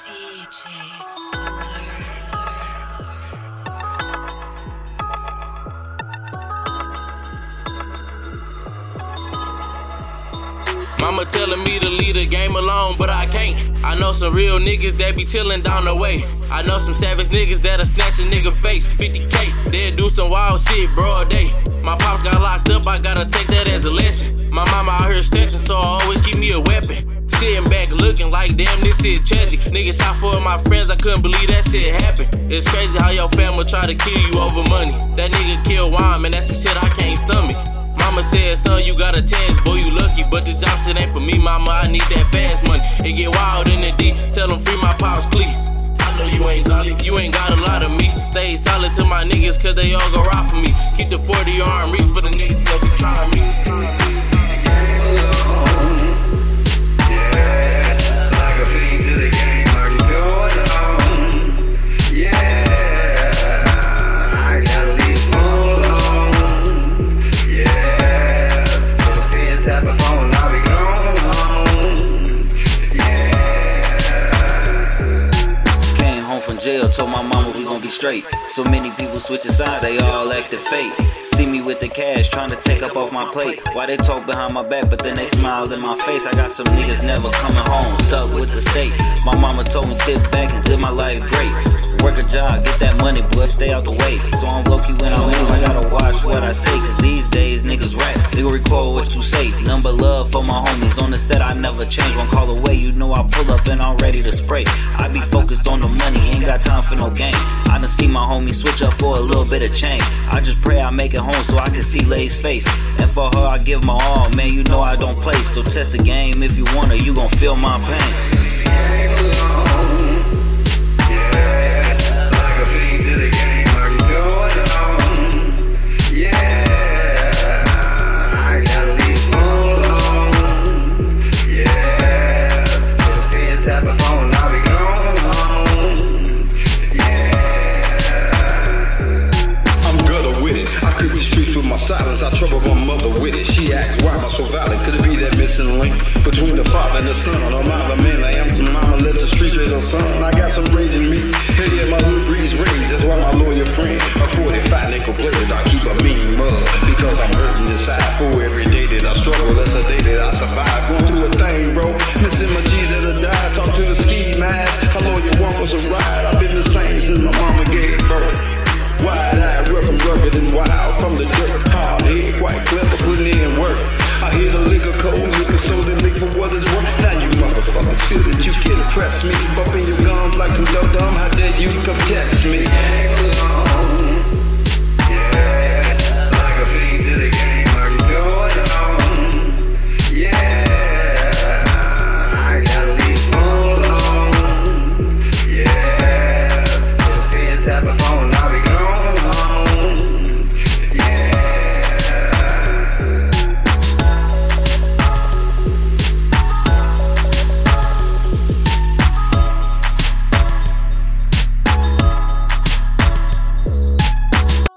DJ Slur. Mama telling me to leave the game alone, but I can't. I know some real niggas that be chillin' down the way. I know some savage niggas that'll snatch a nigga face. 50k, they'll do some wild shit, broad day. My pops got locked up, I gotta take that as a lesson. My mama out here stressing, so I always keep me a weapon. Sitting back looking like damn, this shit tragic. Niggas shot four of my friends, I couldn't believe that shit happened. It's crazy how your family try to kill you over money. That nigga killed wine, man, that's some shit I can't stomach. Mama said, son, you got a chance, boy, you But this Johnson ain't for me, mama, I need that fast money. It get wild in the D, tell them free my pops, clean. I know you ain't solid, you ain't got a lot of me. Stay solid to my niggas, cause they all go rock for me. Keep the 40 arm reach for the niggas that be trying me. Jail, told my mama we gon' be straight. So many people switching sides, they all acted fake. See me with the cash, trying to take up off my plate. Why they talk behind my back, but then they smile in my face. I got some niggas never coming home, stuck with the state. My mama told me sit back and live my life great. Work a job, get that money, boy, stay out the way. So I'm low key when I lose, I gotta watch what I say. Record what you say. Number love for my homies on the set, I never change. One call away, you know I pull up and I'm ready to spray. I be focused on the money, ain't got time for no games. I done see my homies switch up for a little bit of change. I just pray I make it home so I can see Lay's face. And for her, I give my all, man, you know I don't play. So test the game if you wanna, you gon' feel my pain. Link between the father and the son? On I the man I am to mama? Let the streets raise her son. I got some rage in me. Hey, yeah, my little breeze raised. That's why my lawyer friend, a 45 nickel blade, I keep a mean mug because I'm hurting inside. For every day that I struggle, that's a day that I survive. Going through a thing, bro. Missing my G's that have died. Talk to the ski mask. How you want was a ride? I've been the same since my mama gave birth. Wide eyed, rough and rugged and wild from the dirt. Hard head, quite clever, putting in test me. Bumping your gums like some dough dumb. How dare you come test